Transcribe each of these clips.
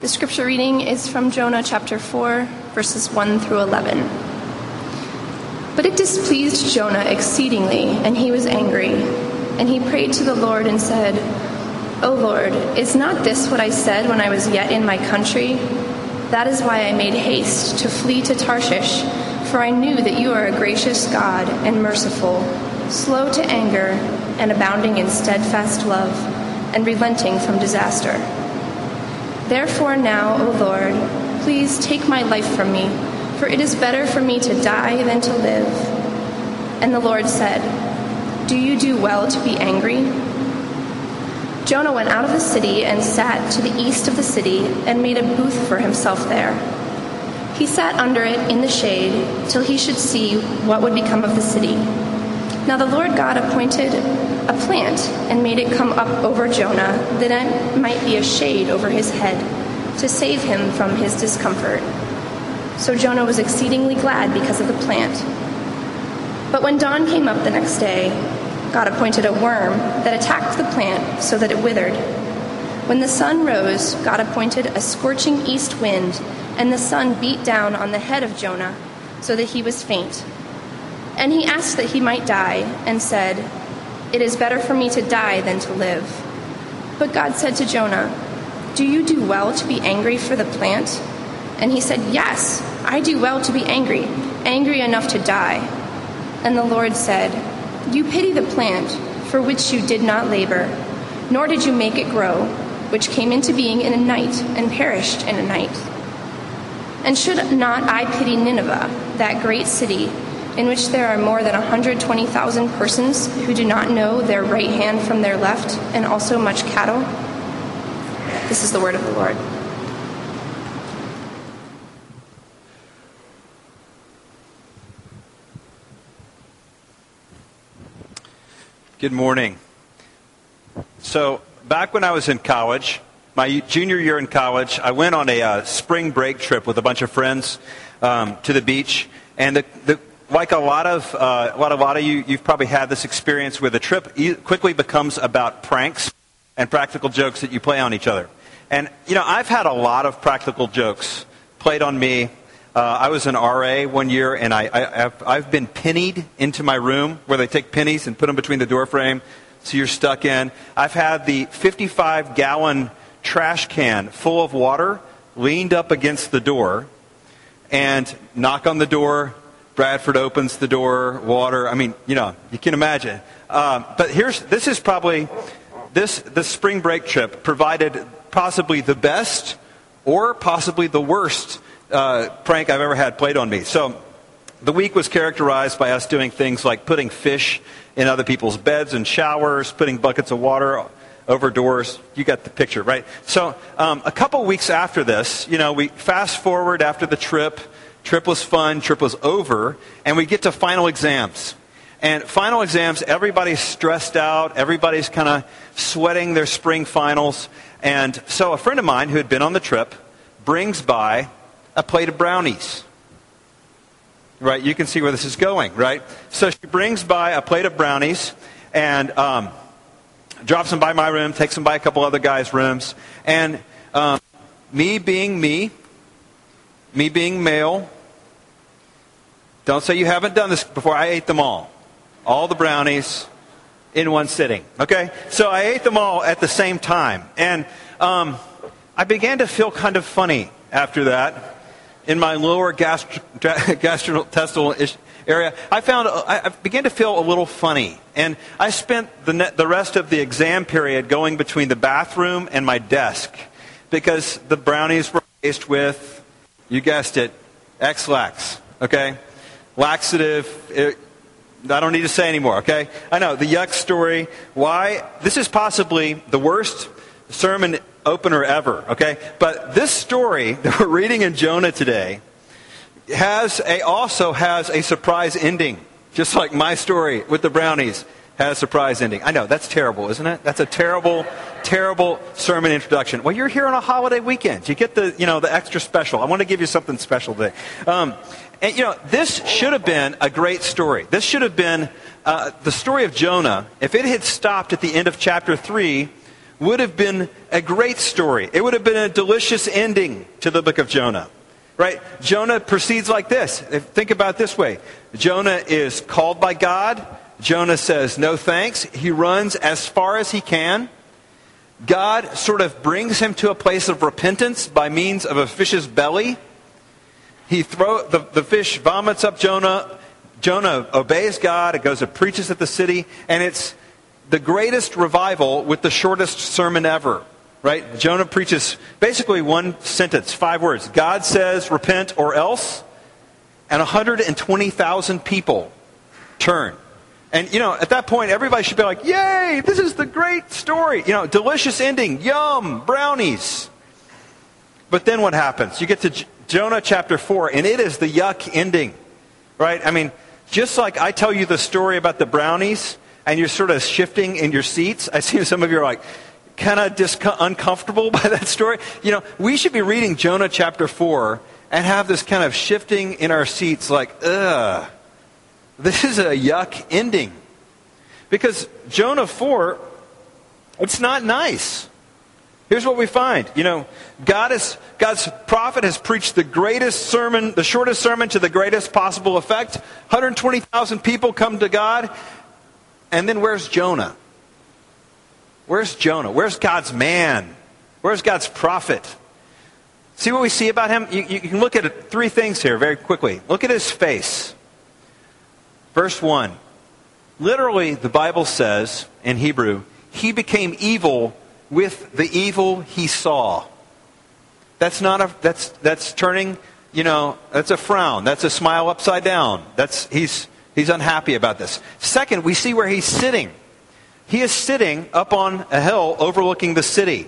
The scripture reading is from Jonah chapter 4, verses 1 through 11. But it displeased Jonah exceedingly, and he was angry. And he prayed to the Lord and said, O Lord, is not this what I said when I was yet in my country? That is why I made haste to flee to Tarshish, for I knew that you are a gracious God and merciful, slow to anger, and abounding in steadfast love, and relenting from disaster. Therefore, now, O Lord, please take my life from me, for it is better for me to die than to live. And the Lord said, Do you do well to be angry? Jonah went out of the city and sat to the east of the city and made a booth for himself there. He sat under it in the shade till he should see what would become of the city. Now the Lord God appointed a plant and made it come up over Jonah that it might be a shade over his head to save him from his discomfort. So Jonah was exceedingly glad because of the plant. But when dawn came up the next day, God appointed a worm that attacked the plant so that it withered. When the sun rose, God appointed a scorching east wind, and the sun beat down on the head of Jonah so that he was faint. And he asked that he might die, and said, it is better for me to die than to live. But God said to Jonah, Do you do well to be angry for the plant? And he said, Yes, I do well to be angry, angry enough to die. And the Lord said, You pity the plant for which you did not labor, nor did you make it grow, which came into being in a night and perished in a night. And should not I pity Nineveh, that great city? In which there are more than 120,000 persons who do not know their right hand from their left, and also much cattle? This is the word of the Lord. Good morning. So, back when I was in college, my junior year in college, I went on a uh, spring break trip with a bunch of friends um, to the beach. And the, the, like a lot of uh, a lot of, lot of you, you've probably had this experience where the trip quickly becomes about pranks and practical jokes that you play on each other. And you know, I've had a lot of practical jokes played on me. Uh, I was an RA one year, and I, I, have I've been pennied into my room where they take pennies and put them between the door frame, so you're stuck in. I've had the 55 gallon trash can full of water leaned up against the door, and knock on the door, Bradford opens the door, water. I mean, you know, you can imagine. Um, but here's this is probably this the spring break trip provided possibly the best or possibly the worst uh, prank I've ever had played on me. So the week was characterized by us doing things like putting fish in other people's beds and showers, putting buckets of water over doors. You got the picture, right? So um, a couple weeks after this, you know, we fast forward after the trip. Trip was fun, trip was over, and we get to final exams. And final exams, everybody's stressed out, everybody's kind of sweating their spring finals. And so a friend of mine who had been on the trip brings by a plate of brownies. Right? You can see where this is going, right? So she brings by a plate of brownies and um, drops them by my room, takes them by a couple other guys' rooms. And um, me being me, me being male, don't say you haven't done this before. I ate them all. All the brownies in one sitting. Okay? So I ate them all at the same time. And um, I began to feel kind of funny after that in my lower gastro- gastrointestinal area. I found I began to feel a little funny, and I spent the the rest of the exam period going between the bathroom and my desk because the brownies were laced with, you guessed it, Ex-Lax. Okay, laxative. It, I don't need to say anymore, okay? I know, the yuck story. Why? This is possibly the worst sermon opener ever, okay? But this story that we're reading in Jonah today has a, also has a surprise ending, just like my story with the brownies has a surprise ending. I know, that's terrible, isn't it? That's a terrible, terrible sermon introduction. Well, you're here on a holiday weekend. You get the, you know, the extra special. I want to give you something special today. Um, and, you know, this should have been a great story. This should have been uh, the story of Jonah. If it had stopped at the end of chapter 3, would have been a great story. It would have been a delicious ending to the book of Jonah. Right? Jonah proceeds like this. Think about this way. Jonah is called by God. Jonah says no thanks. He runs as far as he can. God sort of brings him to a place of repentance by means of a fish's belly. He throw the, the fish vomits up Jonah. Jonah obeys God. It goes and preaches at the city, and it's the greatest revival with the shortest sermon ever. Right? Jonah preaches basically one sentence, five words. God says, repent or else. And 120,000 people turn. And, you know, at that point, everybody should be like, yay, this is the great story. You know, delicious ending, yum, brownies. But then what happens? You get to J- Jonah chapter 4, and it is the yuck ending, right? I mean, just like I tell you the story about the brownies, and you're sort of shifting in your seats, I see some of you are like, kind of dis- uncomfortable by that story. You know, we should be reading Jonah chapter 4 and have this kind of shifting in our seats like, ugh this is a yuck ending. Because Jonah 4, it's not nice. Here's what we find. You know, God is, God's prophet has preached the greatest sermon, the shortest sermon to the greatest possible effect. 120,000 people come to God. And then where's Jonah? Where's Jonah? Where's God's man? Where's God's prophet? See what we see about him? You, you can look at three things here very quickly. Look at his face. Verse 1. Literally, the Bible says in Hebrew, he became evil with the evil he saw. That's not a, that's, that's turning, you know, that's a frown. That's a smile upside down. That's, he's, he's unhappy about this. Second, we see where he's sitting. He is sitting up on a hill overlooking the city.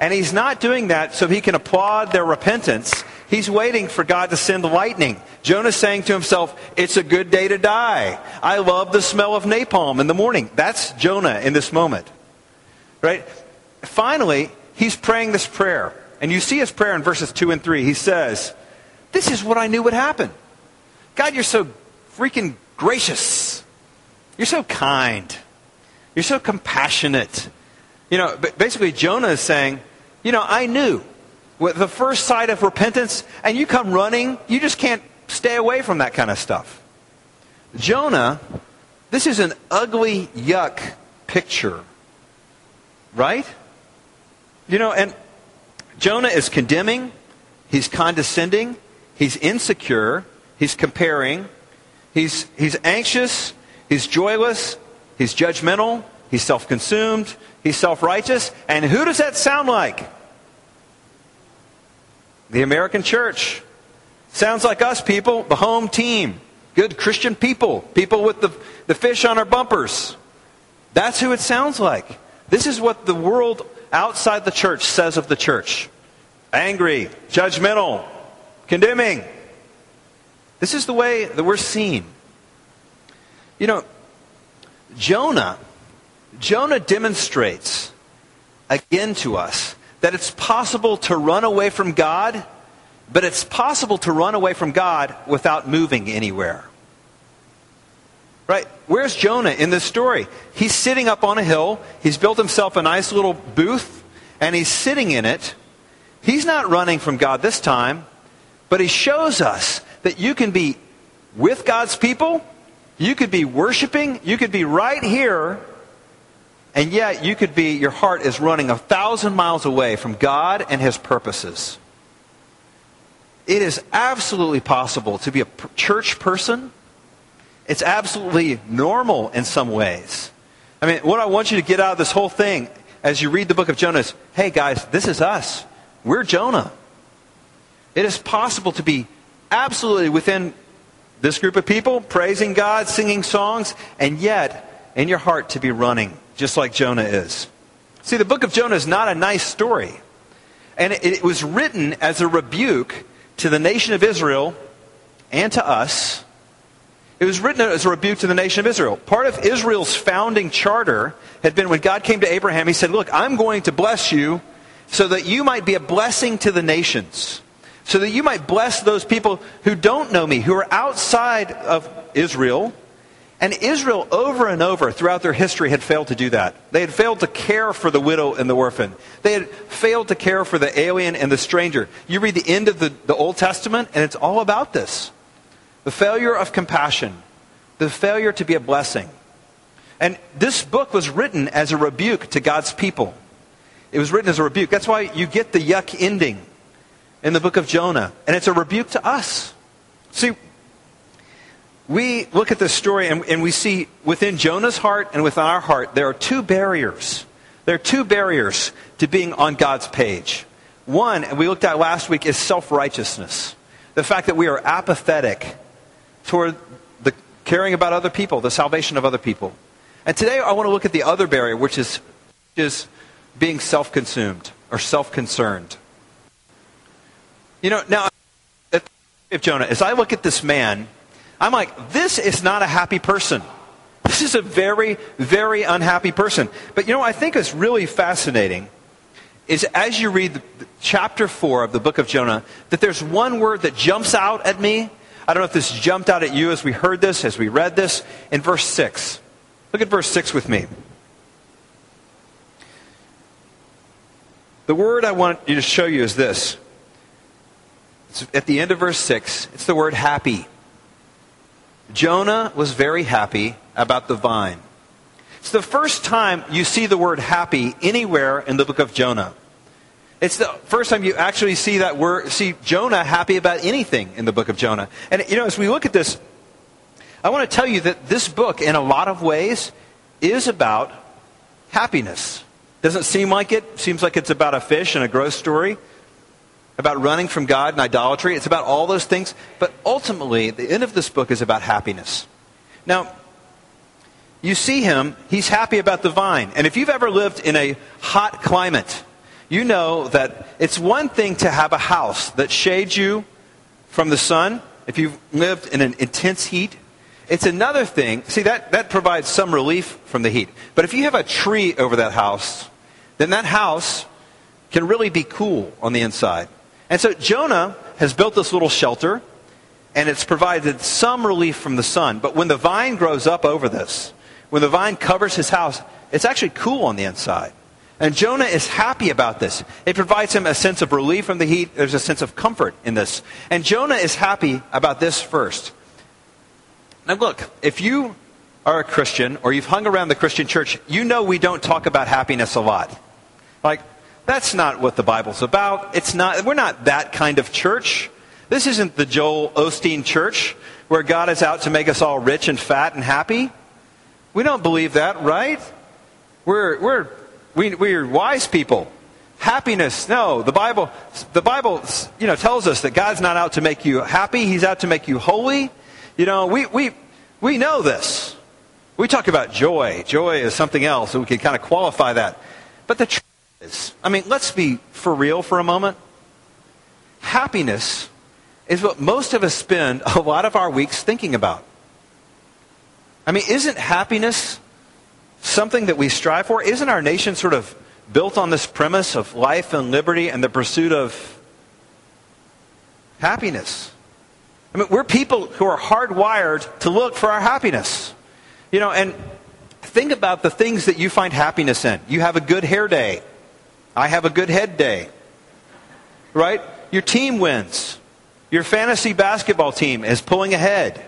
And he's not doing that so he can applaud their repentance. He's waiting for God to send lightning. Jonah's saying to himself, It's a good day to die. I love the smell of napalm in the morning. That's Jonah in this moment. Right? Finally, he's praying this prayer. And you see his prayer in verses 2 and 3. He says, This is what I knew would happen. God, you're so freaking gracious. You're so kind. You're so compassionate. You know, basically, Jonah is saying, you know, I knew the first sight of repentance, and you come running, you just can't stay away from that kind of stuff. Jonah, this is an ugly, yuck picture. Right? You know, and Jonah is condemning, he's condescending, he's insecure, he's comparing, he's, he's anxious, he's joyless, he's judgmental, he's self consumed, He's self righteous. And who does that sound like? The American church. Sounds like us people, the home team. Good Christian people. People with the, the fish on our bumpers. That's who it sounds like. This is what the world outside the church says of the church angry, judgmental, condemning. This is the way that we're seen. You know, Jonah Jonah demonstrates again to us that it's possible to run away from God, but it's possible to run away from God without moving anywhere. Right? Where's Jonah in this story? He's sitting up on a hill. He's built himself a nice little booth, and he's sitting in it. He's not running from God this time, but he shows us that you can be with God's people, you could be worshiping, you could be right here and yet, you could be, your heart is running a thousand miles away from God and His purposes. It is absolutely possible to be a church person. It's absolutely normal in some ways. I mean, what I want you to get out of this whole thing as you read the book of Jonah is hey, guys, this is us. We're Jonah. It is possible to be absolutely within this group of people, praising God, singing songs, and yet in your heart to be running just like Jonah is. See, the book of Jonah is not a nice story. And it, it was written as a rebuke to the nation of Israel and to us. It was written as a rebuke to the nation of Israel. Part of Israel's founding charter had been when God came to Abraham, he said, Look, I'm going to bless you so that you might be a blessing to the nations. So that you might bless those people who don't know me, who are outside of Israel, And Israel, over and over throughout their history, had failed to do that. They had failed to care for the widow and the orphan. They had failed to care for the alien and the stranger. You read the end of the, the Old Testament, and it's all about this the failure of compassion, the failure to be a blessing. And this book was written as a rebuke to God's people. It was written as a rebuke. That's why you get the yuck ending in the book of Jonah. And it's a rebuke to us. See, we look at this story and, and, we see within Jonah's heart and within our heart, there are two barriers. There are two barriers to being on God's page. One, and we looked at last week, is self righteousness. The fact that we are apathetic toward the caring about other people, the salvation of other people. And today I want to look at the other barrier, which is, is being self consumed or self concerned. You know, now, if Jonah, as I look at this man, I'm like, this is not a happy person. This is a very, very unhappy person. But you know, I think is really fascinating is as you read chapter 4 of the book of Jonah, that there's one word that jumps out at me. I don't know if this jumped out at you as we heard this, as we read this, in verse 6. Look at verse 6 with me. The word I want you to show you is this. It's at the end of verse 6, it's the word happy. Jonah was very happy about the vine. It's the first time you see the word happy anywhere in the book of Jonah. It's the first time you actually see that word, see Jonah happy about anything in the book of Jonah. And you know, as we look at this, I want to tell you that this book, in a lot of ways, is about happiness. Doesn't seem like it. Seems like it's about a fish and a gross story about running from God and idolatry. It's about all those things. But ultimately, the end of this book is about happiness. Now, you see him, he's happy about the vine. And if you've ever lived in a hot climate, you know that it's one thing to have a house that shades you from the sun. If you've lived in an intense heat, it's another thing. See, that, that provides some relief from the heat. But if you have a tree over that house, then that house can really be cool on the inside. And so Jonah has built this little shelter, and it's provided some relief from the sun. But when the vine grows up over this, when the vine covers his house, it's actually cool on the inside. And Jonah is happy about this. It provides him a sense of relief from the heat. There's a sense of comfort in this. And Jonah is happy about this first. Now, look, if you are a Christian or you've hung around the Christian church, you know we don't talk about happiness a lot. Like, that's not what the Bible's about. It's not, we're not that kind of church. This isn't the Joel Osteen church where God is out to make us all rich and fat and happy. We don't believe that, right? We're, we're, we, we're wise people. Happiness, no. The Bible, the Bible, you know, tells us that God's not out to make you happy. He's out to make you holy. You know, we, we, we know this. We talk about joy. Joy is something else, so we can kind of qualify that. But the truth is, I mean, let's be for real for a moment. Happiness is what most of us spend a lot of our weeks thinking about. I mean, isn't happiness something that we strive for? Isn't our nation sort of built on this premise of life and liberty and the pursuit of happiness? I mean, we're people who are hardwired to look for our happiness. You know, and think about the things that you find happiness in. You have a good hair day. I have a good head day. Right? Your team wins. Your fantasy basketball team is pulling ahead.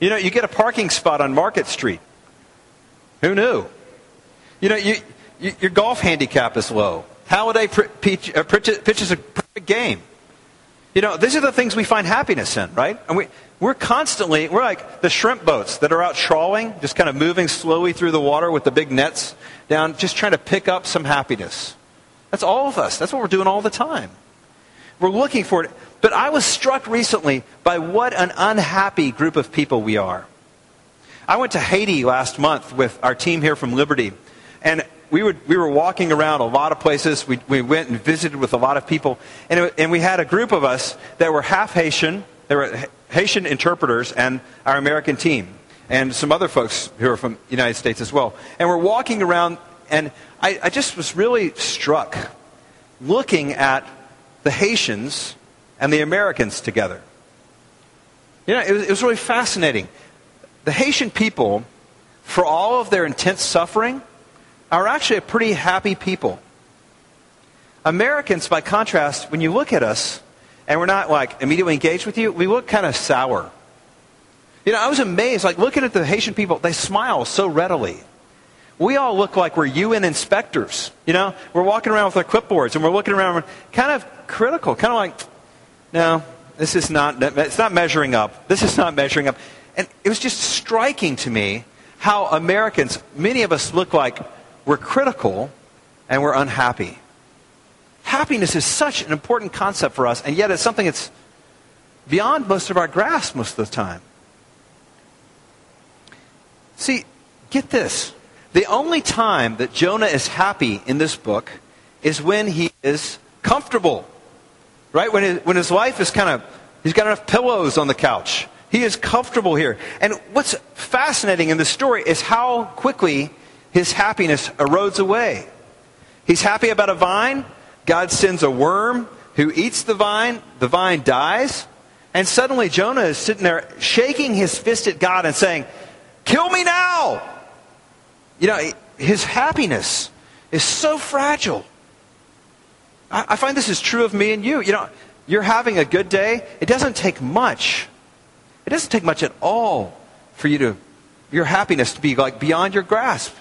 You know, you get a parking spot on Market Street. Who knew? You know, you, you, your golf handicap is low. Halladay pitch, uh, pitches a perfect game. You know, these are the things we find happiness in, right? And we, we're constantly, we're like the shrimp boats that are out trawling, just kind of moving slowly through the water with the big nets down, just trying to pick up some happiness. That's all of us. That's what we're doing all the time. We're looking for it. But I was struck recently by what an unhappy group of people we are. I went to Haiti last month with our team here from Liberty, and we, would, we were walking around a lot of places. We, we went and visited with a lot of people, and, it, and we had a group of us that were half Haitian. There were Haitian interpreters and our American team, and some other folks who are from the United States as well. And we're walking around and I, I just was really struck looking at the Haitians and the Americans together. You know, it was, it was really fascinating. the Haitian people, for all of their intense suffering, are actually a pretty happy people. Americans, by contrast, when you look at us and we're not like immediately engaged with you, we look kind of sour. You know, I was amazed, like looking at the Haitian people, they smile so readily. We all look like we're UN inspectors. You know, we're walking around with our clipboards and we're looking around, kind of critical, kind of like, no, this is not, it's not measuring up. This is not measuring up. And it was just striking to me how Americans, many of us look like we're critical and we're unhappy. Happiness is such an important concept for us, and yet it's something that's beyond most of our grasp most of the time. See, get this. The only time that Jonah is happy in this book is when he is comfortable. Right? When his, when his life is kind of, he's got enough pillows on the couch. He is comfortable here. And what's fascinating in this story is how quickly his happiness erodes away. He's happy about a vine. God sends a worm who eats the vine. The vine dies. And suddenly Jonah is sitting there shaking his fist at God and saying, Kill me now! You know, his happiness is so fragile. I, find this is true of me and you. You know, you're having a good day. It doesn't take much. It doesn't take much at all for you to, your happiness to be like beyond your grasp.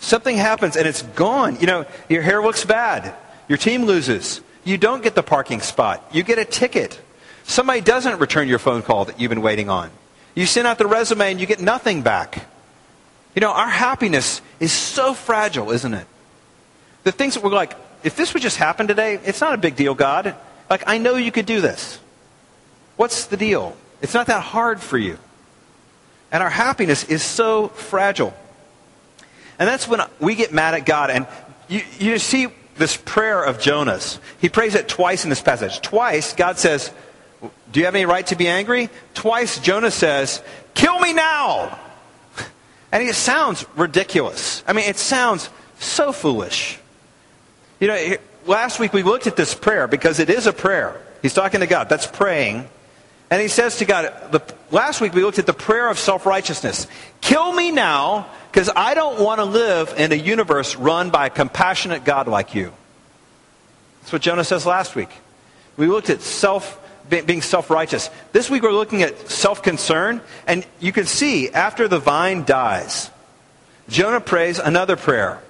Something happens and it's gone. You know, your hair looks bad. Your team loses. You don't get the parking spot. You get a ticket. Somebody doesn't return your phone call that you've been waiting on. You send out the resume and you get nothing back. You know, our happiness is so fragile, isn't it? The things that we're like, if this would just happen today, it's not a big deal, God. Like, I know you could do this. What's the deal? It's not that hard for you. And our happiness is so fragile. And that's when we get mad at God. And you, you see this prayer of Jonah's. He prays it twice in this passage. Twice, God says, Do you have any right to be angry? Twice, Jonah says, Kill me now! And it sounds ridiculous. I mean, it sounds so foolish. You know, last week we looked at this prayer because it is a prayer. He's talking to God. That's praying. And he says to God, the, last week we looked at the prayer of self righteousness. Kill me now because I don't want to live in a universe run by a compassionate God like you. That's what Jonah says last week. We looked at self being self righteous. This week we're looking at self concern, and you can see after the vine dies, Jonah prays another prayer.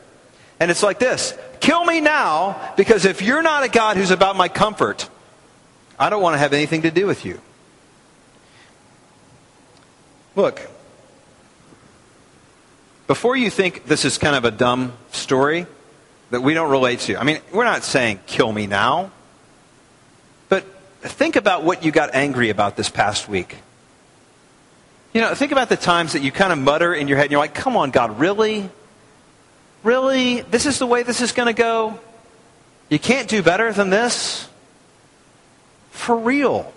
And it's like this Kill me now, because if you're not a God who's about my comfort, I don't want to have anything to do with you. Look, before you think this is kind of a dumb story that we don't relate to, I mean, we're not saying kill me now, think about what you got angry about this past week. You know, think about the times that you kind of mutter in your head and you're like, come on, God, really? Really? This is the way this is going to go? You can't do better than this? For real.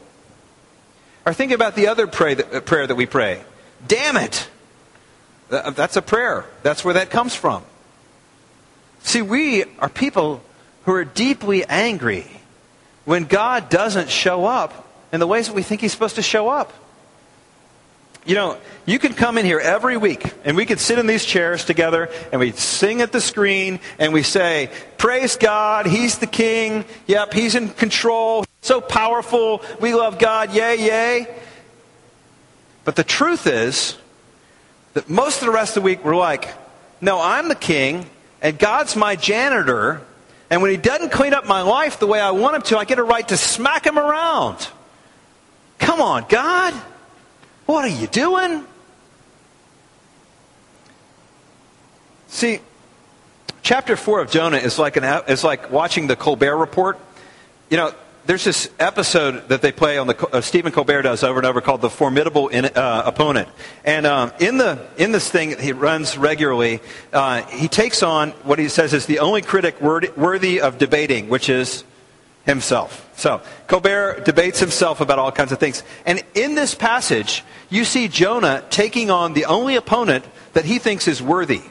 Or think about the other pray that, uh, prayer that we pray. Damn it! That's a prayer. That's where that comes from. See, we are people who are deeply angry when God doesn't show up in the ways that we think He's supposed to show up. You know, you can come in here every week and we could sit in these chairs together and we'd sing at the screen and we say, Praise God, He's the King. Yep, He's in control. So powerful. We love God. Yay, yay. But the truth is that most of the rest of the week we're like, No, I'm the King and God's my janitor. And when He doesn't clean up my life the way I want Him to, I get a right to smack Him around. Come on, God. What are you doing? See, chapter 4 of Jonah is like, an, is like watching the Colbert Report. You know, there's this episode that they play on the uh, Stephen Colbert does over and over called "The Formidable in, uh, Opponent," and um, in the in this thing he runs regularly, uh, he takes on what he says is the only critic worthy of debating, which is himself. So, Colbert debates himself about all kinds of things. And in this passage, you see Jonah taking on the only opponent that he thinks is worthy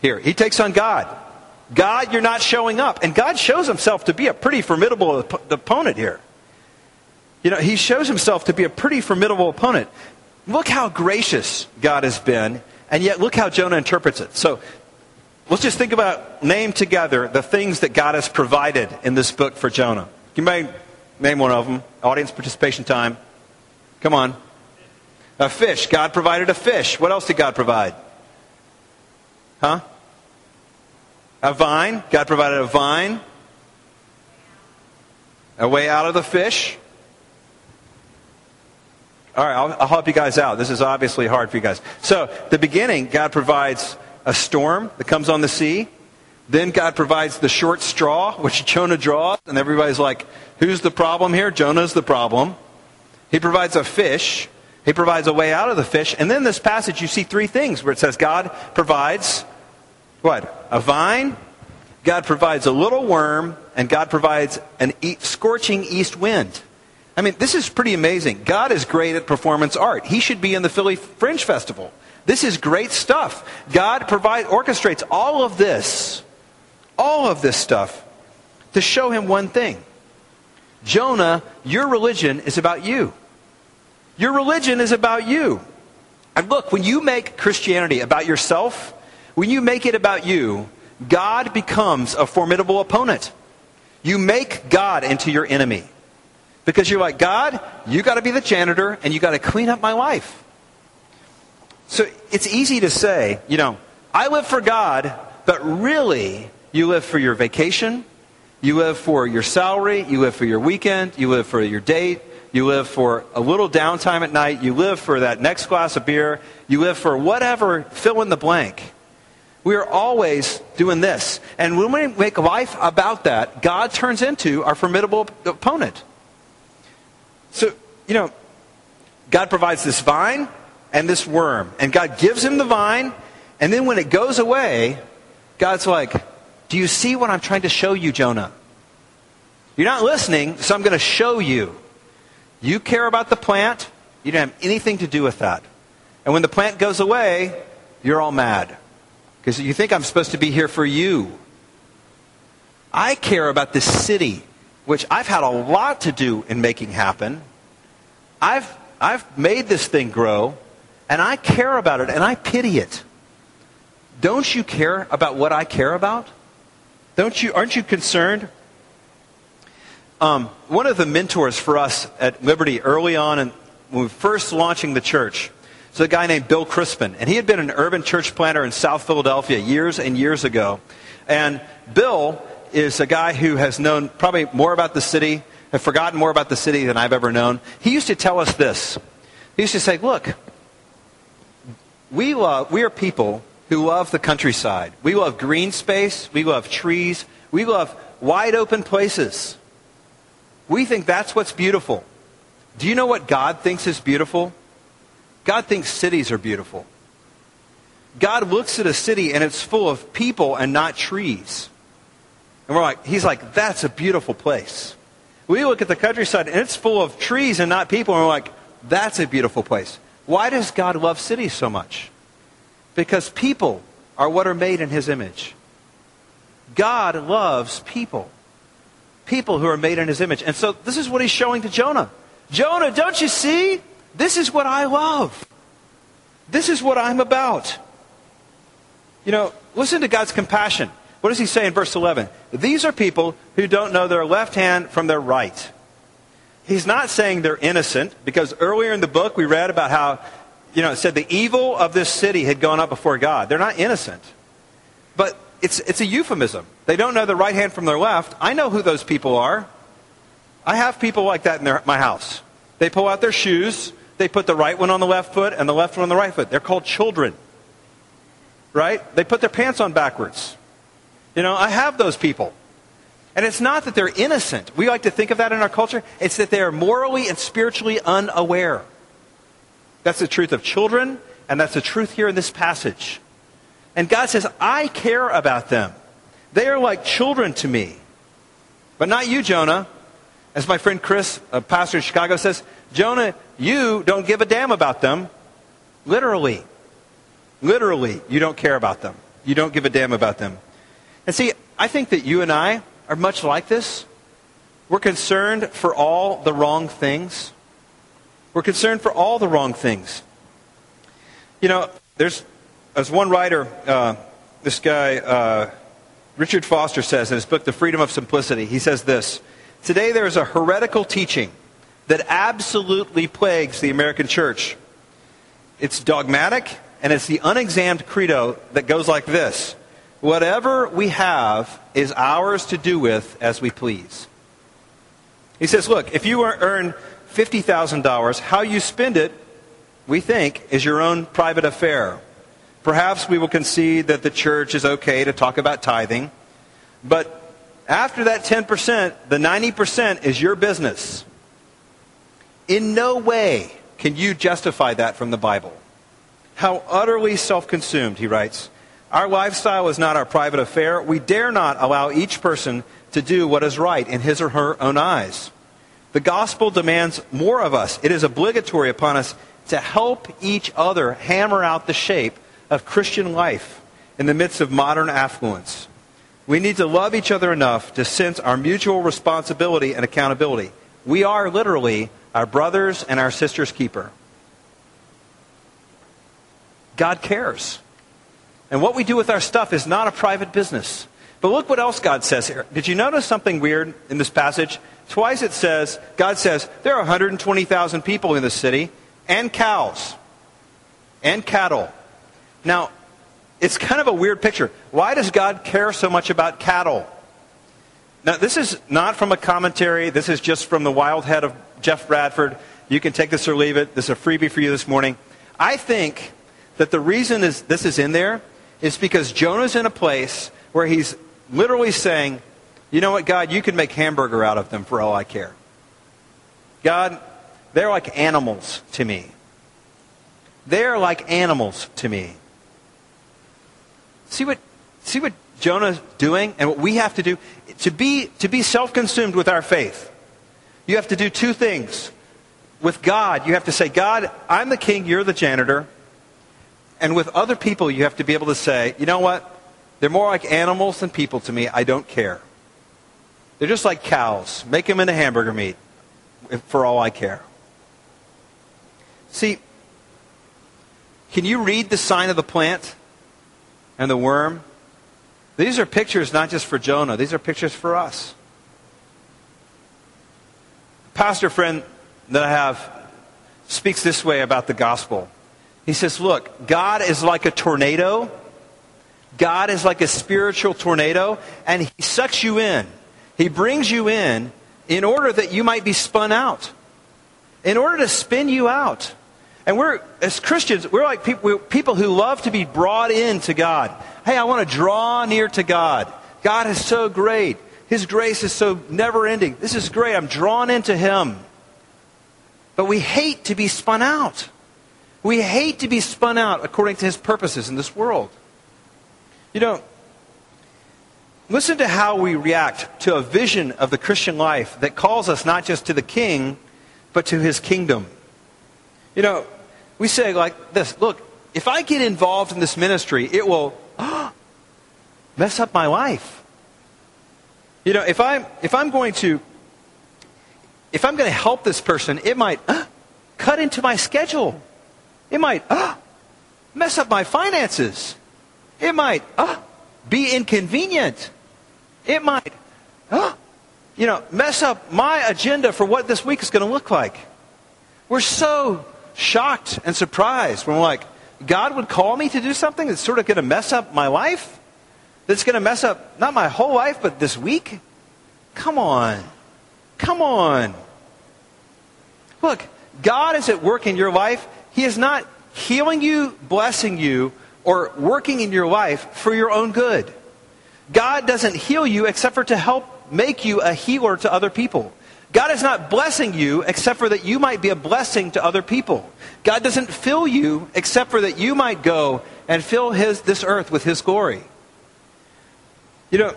here. He takes on God. God, you're not showing up. And God shows himself to be a pretty formidable op- opponent here. You know, he shows himself to be a pretty formidable opponent. Look how gracious God has been, and yet look how Jonah interprets it. So let's just think about, name together the things that God has provided in this book for Jonah. You may name one of them? Audience participation time. Come on. A fish. God provided a fish. What else did God provide? Huh? A vine. God provided a vine. A way out of the fish. All right, I'll, I'll help you guys out. This is obviously hard for you guys. So, the beginning, God provides a storm that comes on the sea. Then God provides the short straw, which Jonah draws, and everybody's like, who's the problem here? Jonah's the problem. He provides a fish. He provides a way out of the fish. And then this passage, you see three things where it says God provides what? A vine, God provides a little worm, and God provides an e- scorching east wind. I mean, this is pretty amazing. God is great at performance art. He should be in the Philly Fringe Festival. This is great stuff. God provide, orchestrates all of this, all of this stuff, to show him one thing. Jonah, your religion is about you. Your religion is about you. And look, when you make Christianity about yourself, when you make it about you, God becomes a formidable opponent. You make God into your enemy. Because you're like, God, you got to be the janitor and you got to clean up my life. So it's easy to say, you know, I live for God, but really, you live for your vacation, you live for your salary, you live for your weekend, you live for your date, you live for a little downtime at night, you live for that next glass of beer, you live for whatever, fill in the blank. We are always doing this. And when we make life about that, God turns into our formidable opponent. So, you know, God provides this vine and this worm. And God gives him the vine, and then when it goes away, God's like, Do you see what I'm trying to show you, Jonah? You're not listening, so I'm going to show you. You care about the plant, you don't have anything to do with that. And when the plant goes away, you're all mad. Because you think I'm supposed to be here for you. I care about this city which I've had a lot to do in making happen. I've, I've made this thing grow, and I care about it, and I pity it. Don't you care about what I care about? Don't you, aren't you concerned? Um, one of the mentors for us at Liberty early on in, when we were first launching the church is a guy named Bill Crispin. And he had been an urban church planter in South Philadelphia years and years ago. And Bill is a guy who has known probably more about the city, have forgotten more about the city than I've ever known. He used to tell us this. He used to say, look, we, love, we are people who love the countryside. We love green space. We love trees. We love wide open places. We think that's what's beautiful. Do you know what God thinks is beautiful? God thinks cities are beautiful. God looks at a city and it's full of people and not trees. And we're like, he's like, that's a beautiful place. We look at the countryside and it's full of trees and not people, and we're like, that's a beautiful place. Why does God love cities so much? Because people are what are made in his image. God loves people. People who are made in his image. And so this is what he's showing to Jonah. Jonah, don't you see? This is what I love. This is what I'm about. You know, listen to God's compassion. What does he say in verse 11? These are people who don't know their left hand from their right. He's not saying they're innocent, because earlier in the book we read about how, you know, it said the evil of this city had gone up before God. They're not innocent. But it's, it's a euphemism. They don't know the right hand from their left. I know who those people are. I have people like that in their, my house. They pull out their shoes, they put the right one on the left foot and the left one on the right foot. They're called children. Right? They put their pants on backwards. You know, I have those people. And it's not that they're innocent. We like to think of that in our culture. It's that they are morally and spiritually unaware. That's the truth of children, and that's the truth here in this passage. And God says, I care about them. They are like children to me. But not you, Jonah. As my friend Chris, a pastor in Chicago, says, Jonah, you don't give a damn about them. Literally. Literally, you don't care about them. You don't give a damn about them. And see, I think that you and I are much like this. We're concerned for all the wrong things. We're concerned for all the wrong things. You know, there's, there's one writer, uh, this guy, uh, Richard Foster says in his book, The Freedom of Simplicity, he says this Today there is a heretical teaching that absolutely plagues the American church. It's dogmatic, and it's the unexamined credo that goes like this Whatever we have is ours to do with as we please. He says, Look, if you earn $50,000, how you spend it, we think, is your own private affair. Perhaps we will concede that the church is okay to talk about tithing, but after that 10%, the 90% is your business. In no way can you justify that from the Bible. How utterly self consumed, he writes. Our lifestyle is not our private affair. We dare not allow each person to do what is right in his or her own eyes. The gospel demands more of us. It is obligatory upon us to help each other hammer out the shape of Christian life in the midst of modern affluence. We need to love each other enough to sense our mutual responsibility and accountability. We are literally our brothers and our sisters' keeper. God cares. And what we do with our stuff is not a private business. But look what else God says here. Did you notice something weird in this passage? Twice it says, God says, there are 120,000 people in the city, and cows, and cattle. Now, it's kind of a weird picture. Why does God care so much about cattle? Now, this is not from a commentary. This is just from the wild head of Jeff Bradford. You can take this or leave it. This is a freebie for you this morning. I think that the reason is, this is in there is because Jonah's in a place where he's literally saying, you know what, God, you can make hamburger out of them for all I care. God, they're like animals to me. They're like animals to me. See what, see what Jonah's doing and what we have to do? To be, to be self consumed with our faith, you have to do two things. With God, you have to say, God, I'm the king, you're the janitor. And with other people, you have to be able to say, you know what? They're more like animals than people to me. I don't care. They're just like cows. Make them into hamburger meat for all I care. See, can you read the sign of the plant and the worm? These are pictures not just for Jonah, these are pictures for us. pastor friend that I have speaks this way about the gospel. He says, Look, God is like a tornado. God is like a spiritual tornado, and He sucks you in. He brings you in in order that you might be spun out, in order to spin you out. And we're, as Christians, we're like people, we're people who love to be brought in to God. Hey, I want to draw near to God. God is so great. His grace is so never ending. This is great. I'm drawn into Him. But we hate to be spun out. We hate to be spun out according to His purposes in this world. You know, listen to how we react to a vision of the Christian life that calls us not just to the King, but to His kingdom. You know, we say like this look, if I get involved in this ministry, it will mess up my life. You know, if I'm, if I'm going to if I'm going to help this person, it might cut into my schedule. It might mess up my finances. It might be inconvenient. It might, you know, mess up my agenda for what this week is going to look like. We're so shocked and surprised when we're like, God would call me to do something that's sort of going to mess up my life? That's going to mess up not my whole life, but this week? Come on. Come on. Look, God is at work in your life. He is not healing you, blessing you, or working in your life for your own good. God doesn't heal you except for to help make you a healer to other people. God is not blessing you except for that you might be a blessing to other people. God doesn't fill you except for that you might go and fill his, this earth with his glory. You know,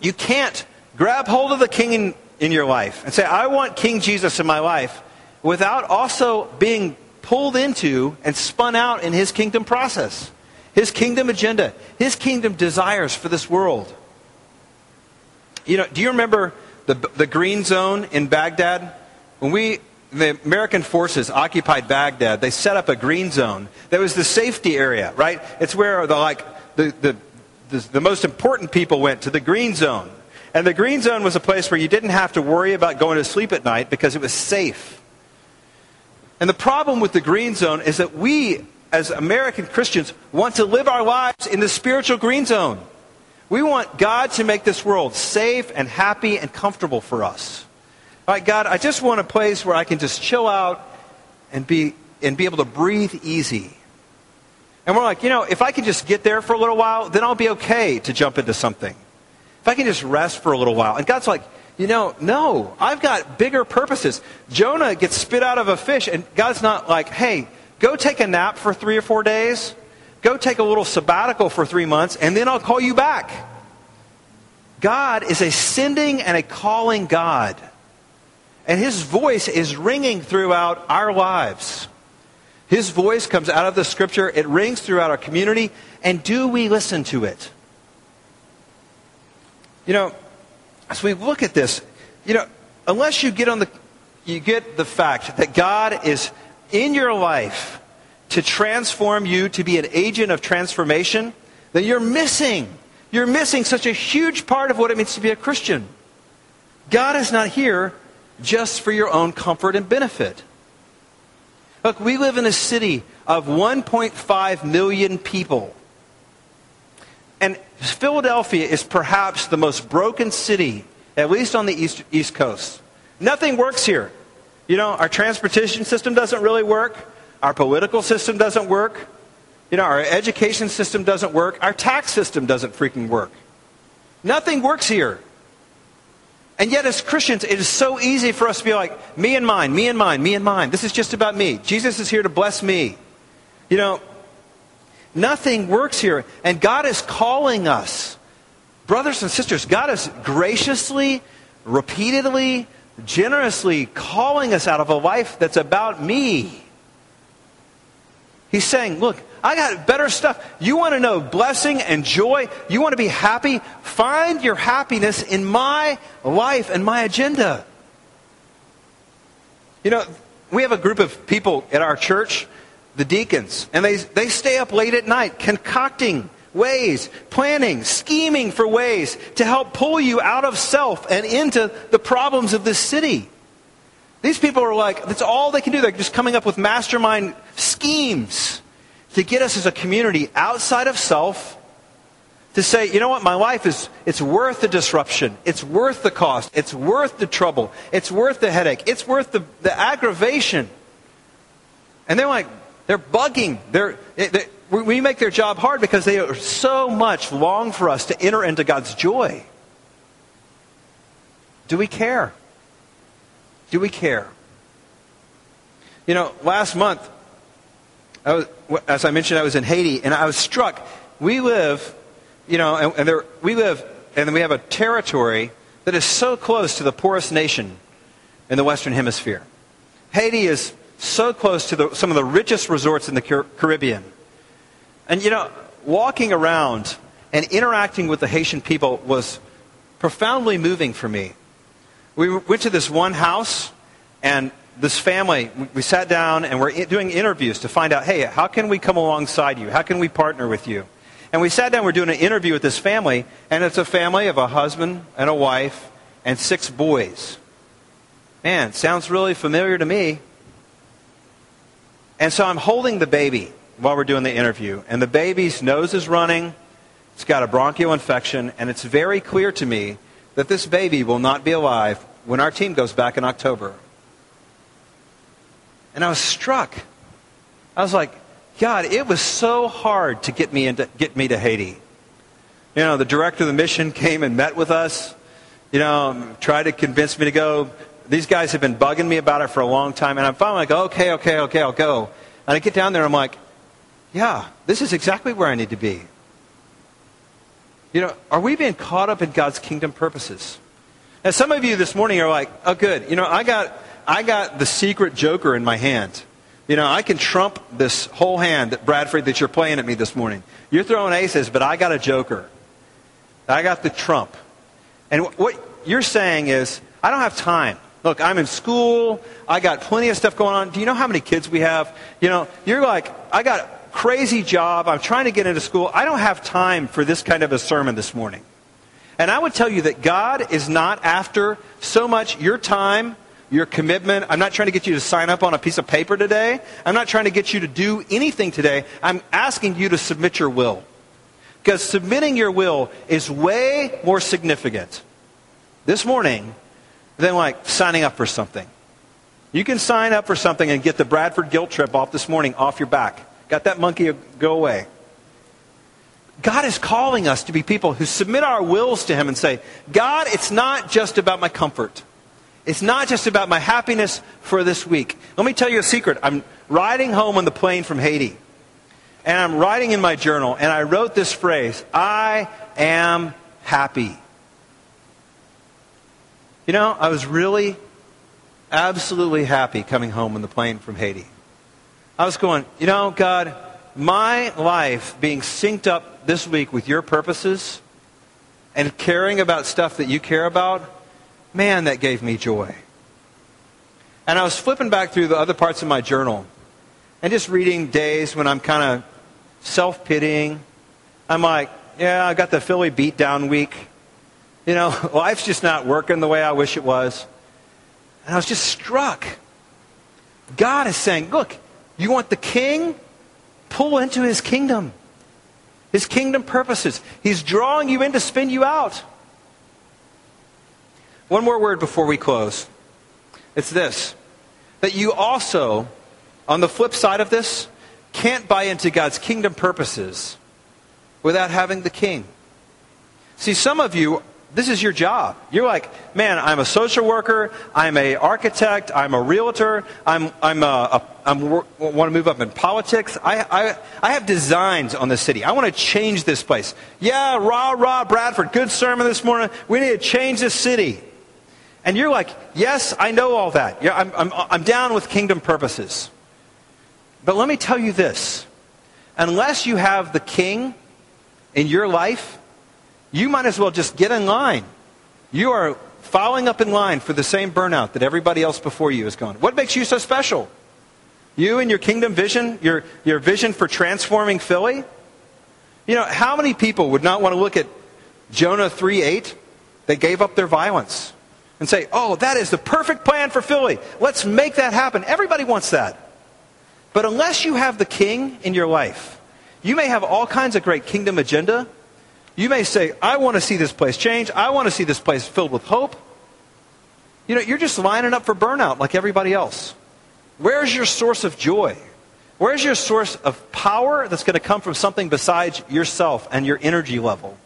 you can't grab hold of the king in, in your life and say, I want King Jesus in my life without also being pulled into and spun out in his kingdom process, his kingdom agenda, his kingdom desires for this world. You know, do you remember the, the green zone in Baghdad? When we the American forces occupied Baghdad, they set up a green zone that was the safety area, right? It's where the like the, the, the, the most important people went to the green zone. And the green zone was a place where you didn't have to worry about going to sleep at night because it was safe. And the problem with the green zone is that we, as American Christians, want to live our lives in the spiritual green zone. We want God to make this world safe and happy and comfortable for us. All right, God, I just want a place where I can just chill out and be, and be able to breathe easy. And we're like, you know, if I can just get there for a little while, then I'll be okay to jump into something. If I can just rest for a little while. And God's like, you know, no, I've got bigger purposes. Jonah gets spit out of a fish, and God's not like, hey, go take a nap for three or four days, go take a little sabbatical for three months, and then I'll call you back. God is a sending and a calling God. And his voice is ringing throughout our lives. His voice comes out of the scripture, it rings throughout our community, and do we listen to it? You know, as we look at this, you know, unless you get on the you get the fact that God is in your life to transform you to be an agent of transformation, then you're missing. You're missing such a huge part of what it means to be a Christian. God is not here just for your own comfort and benefit. Look, we live in a city of 1.5 million people. And Philadelphia is perhaps the most broken city, at least on the East, East Coast. Nothing works here. You know, our transportation system doesn't really work. Our political system doesn't work. You know, our education system doesn't work. Our tax system doesn't freaking work. Nothing works here. And yet, as Christians, it is so easy for us to be like, me and mine, me and mine, me and mine. This is just about me. Jesus is here to bless me. You know, nothing works here. And God is calling us. Brothers and sisters, God is graciously, repeatedly, generously calling us out of a life that's about me. He's saying, look, I got better stuff. You want to know blessing and joy? You want to be happy? Find your happiness in my life and my agenda. You know, we have a group of people at our church, the deacons, and they, they stay up late at night concocting ways, planning, scheming for ways to help pull you out of self and into the problems of this city. These people are like, that's all they can do. They're just coming up with mastermind schemes to get us as a community outside of self to say, you know what, my life is, it's worth the disruption. It's worth the cost. It's worth the trouble. It's worth the headache. It's worth the, the aggravation. And they're like, they're bugging. They're, they, we make their job hard because they are so much long for us to enter into God's joy. Do we care? Do we care? You know, last month, I was, as I mentioned, I was in Haiti, and I was struck. We live, you know, and, and there, we live, and we have a territory that is so close to the poorest nation in the Western Hemisphere. Haiti is so close to the, some of the richest resorts in the Caribbean. And, you know, walking around and interacting with the Haitian people was profoundly moving for me. We went to this one house, and this family, we sat down and we're doing interviews to find out, hey, how can we come alongside you? How can we partner with you? And we sat down, we're doing an interview with this family, and it's a family of a husband and a wife and six boys. Man, sounds really familiar to me. And so I'm holding the baby while we're doing the interview, and the baby's nose is running, it's got a bronchial infection, and it's very clear to me that this baby will not be alive when our team goes back in October. And I was struck. I was like, God, it was so hard to get me, into, get me to Haiti. You know, the director of the mission came and met with us, you know, tried to convince me to go. These guys have been bugging me about it for a long time. And I'm finally like, okay, okay, okay, I'll go. And I get down there and I'm like, yeah, this is exactly where I need to be. You know, are we being caught up in God's kingdom purposes? And some of you this morning are like, oh, good. You know, I got, I got the secret joker in my hand. You know, I can trump this whole hand, that Bradford, that you're playing at me this morning. You're throwing aces, but I got a joker. I got the trump. And what you're saying is, I don't have time. Look, I'm in school. I got plenty of stuff going on. Do you know how many kids we have? You know, you're like, I got crazy job. I'm trying to get into school. I don't have time for this kind of a sermon this morning. And I would tell you that God is not after so much your time, your commitment. I'm not trying to get you to sign up on a piece of paper today. I'm not trying to get you to do anything today. I'm asking you to submit your will. Because submitting your will is way more significant this morning than like signing up for something. You can sign up for something and get the Bradford guilt trip off this morning off your back. Got that monkey go away. God is calling us to be people who submit our wills to Him and say, God, it's not just about my comfort. It's not just about my happiness for this week. Let me tell you a secret. I'm riding home on the plane from Haiti, and I'm writing in my journal, and I wrote this phrase I am happy. You know, I was really, absolutely happy coming home on the plane from Haiti. I was going, you know, God, my life being synced up this week with your purposes and caring about stuff that you care about, man, that gave me joy. And I was flipping back through the other parts of my journal and just reading days when I'm kind of self pitying. I'm like, yeah, I got the Philly beat down week. You know, life's just not working the way I wish it was. And I was just struck. God is saying, look, you want the king? Pull into his kingdom, his kingdom purposes. He's drawing you in to spin you out. One more word before we close. It's this that you also, on the flip side of this, can't buy into God's kingdom purposes without having the king. See, some of you this is your job. You're like, man, I'm a social worker, I'm a architect, I'm a realtor, I'm, I'm, a, a, I'm want to move up in politics. I, I, I have designs on the city. I want to change this place. Yeah, rah, rah, Bradford, good sermon this morning. We need to change this city. And you're like, yes, I know all that. Yeah, I'm, I'm, I'm down with kingdom purposes. But let me tell you this unless you have the king in your life, you might as well just get in line. You are following up in line for the same burnout that everybody else before you has gone. What makes you so special? You and your kingdom vision, your, your vision for transforming Philly? You know, how many people would not want to look at Jonah 3 8? They gave up their violence and say, oh, that is the perfect plan for Philly. Let's make that happen. Everybody wants that. But unless you have the king in your life, you may have all kinds of great kingdom agenda, you may say, I want to see this place change. I want to see this place filled with hope. You know, you're just lining up for burnout like everybody else. Where's your source of joy? Where's your source of power that's going to come from something besides yourself and your energy level?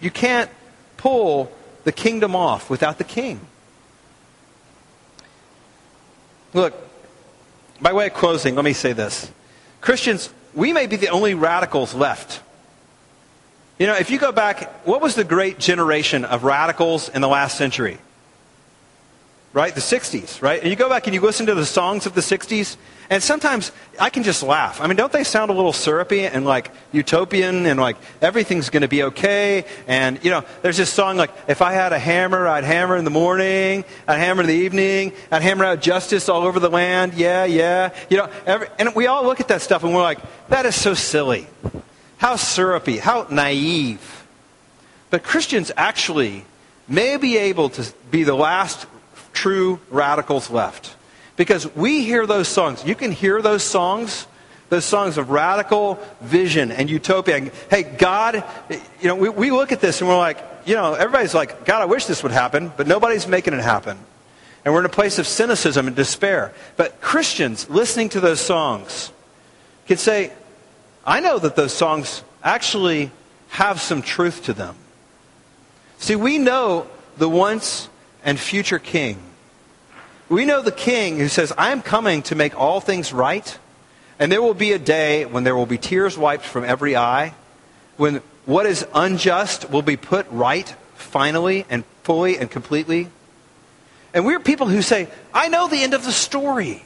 You can't pull the kingdom off without the king. Look, by way of closing, let me say this. Christians, we may be the only radicals left you know, if you go back, what was the great generation of radicals in the last century? Right? The 60s, right? And you go back and you listen to the songs of the 60s, and sometimes I can just laugh. I mean, don't they sound a little syrupy and like utopian and like everything's going to be okay? And, you know, there's this song like, if I had a hammer, I'd hammer in the morning, I'd hammer in the evening, I'd hammer out justice all over the land. Yeah, yeah. You know, every, and we all look at that stuff and we're like, that is so silly. How syrupy, how naive. But Christians actually may be able to be the last true radicals left. Because we hear those songs. You can hear those songs, those songs of radical vision and utopia. Hey, God, you know, we, we look at this and we're like, you know, everybody's like, God, I wish this would happen, but nobody's making it happen. And we're in a place of cynicism and despair. But Christians listening to those songs can say, I know that those songs actually have some truth to them. See, we know the once and future king. We know the king who says, I am coming to make all things right, and there will be a day when there will be tears wiped from every eye, when what is unjust will be put right finally and fully and completely. And we're people who say, I know the end of the story.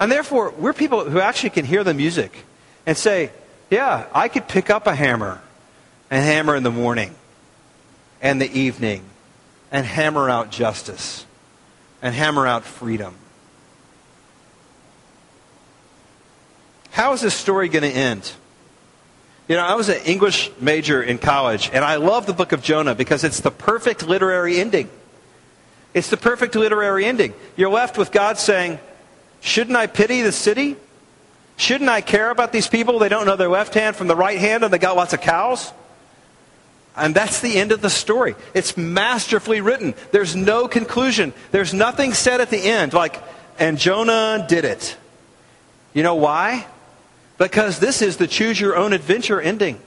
And therefore, we're people who actually can hear the music and say, yeah, I could pick up a hammer and hammer in the morning and the evening and hammer out justice. and hammer out freedom. How is this story going to end? You know, I was an English major in college, and I love the book of Jonah because it's the perfect literary ending. It's the perfect literary ending. You're left with God saying, Shouldn't I pity the city? Shouldn't I care about these people? They don't know their left hand from the right hand and they got lots of cows. And that's the end of the story. It's masterfully written. There's no conclusion. There's nothing said at the end like, and Jonah did it. You know why? Because this is the choose your own adventure ending.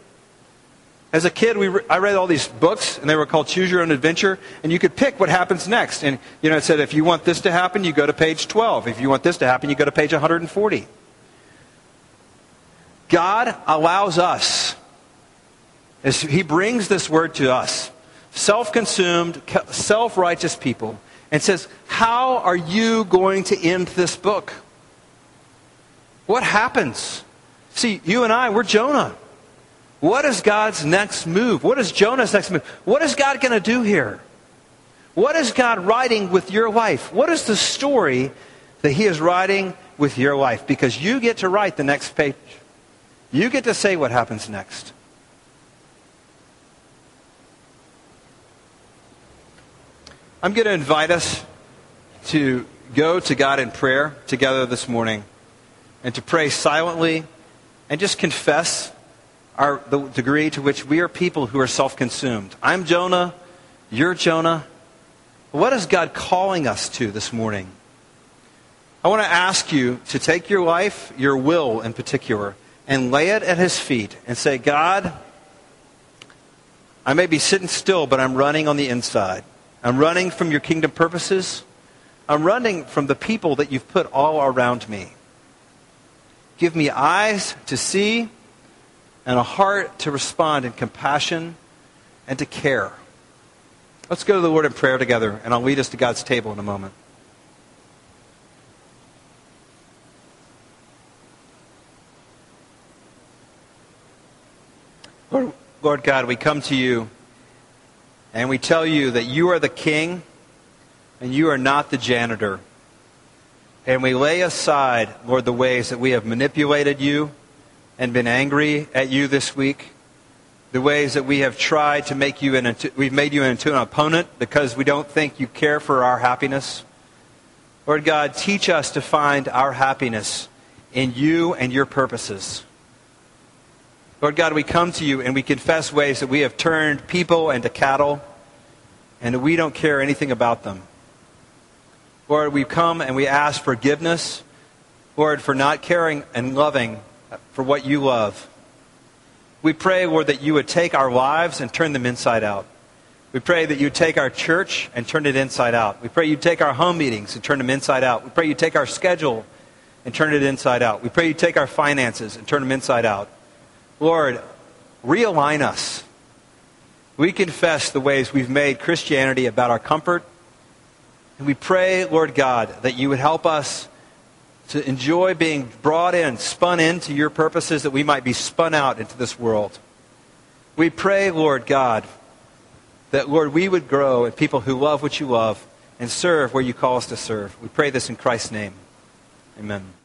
As a kid, we re- I read all these books, and they were called Choose Your Own Adventure, and you could pick what happens next. And, you know, it said if you want this to happen, you go to page 12. If you want this to happen, you go to page 140. God allows us, as He brings this word to us, self consumed, self righteous people, and says, How are you going to end this book? What happens? See, you and I, we're Jonah. What is God's next move? What is Jonah's next move? What is God going to do here? What is God writing with your life? What is the story that He is writing with your life? Because you get to write the next page. You get to say what happens next. I'm going to invite us to go to God in prayer together this morning and to pray silently and just confess our, the degree to which we are people who are self consumed. I'm Jonah. You're Jonah. What is God calling us to this morning? I want to ask you to take your life, your will in particular, and lay it at His feet and say, God, I may be sitting still, but I'm running on the inside. I'm running from your kingdom purposes. I'm running from the people that you've put all around me. Give me eyes to see and a heart to respond in compassion and to care. Let's go to the Lord in prayer together, and I'll lead us to God's table in a moment. Lord, Lord God, we come to you and we tell you that you are the king and you are not the janitor. And we lay aside, Lord, the ways that we have manipulated you and been angry at you this week. The ways that we have tried to make you into, we've made you into an opponent because we don't think you care for our happiness. Lord God, teach us to find our happiness in you and your purposes. Lord God, we come to you and we confess ways that we have turned people into cattle and that we don't care anything about them. Lord, we come and we ask forgiveness, Lord, for not caring and loving for what you love. We pray, Lord, that you would take our lives and turn them inside out. We pray that you take our church and turn it inside out. We pray you take our home meetings and turn them inside out. We pray you take our schedule and turn it inside out. We pray you take our finances and turn them inside out. Lord, realign us. We confess the ways we've made Christianity about our comfort. And we pray, Lord God, that you would help us to enjoy being brought in, spun into your purposes, that we might be spun out into this world. We pray, Lord God, that, Lord, we would grow in people who love what you love and serve where you call us to serve. We pray this in Christ's name. Amen.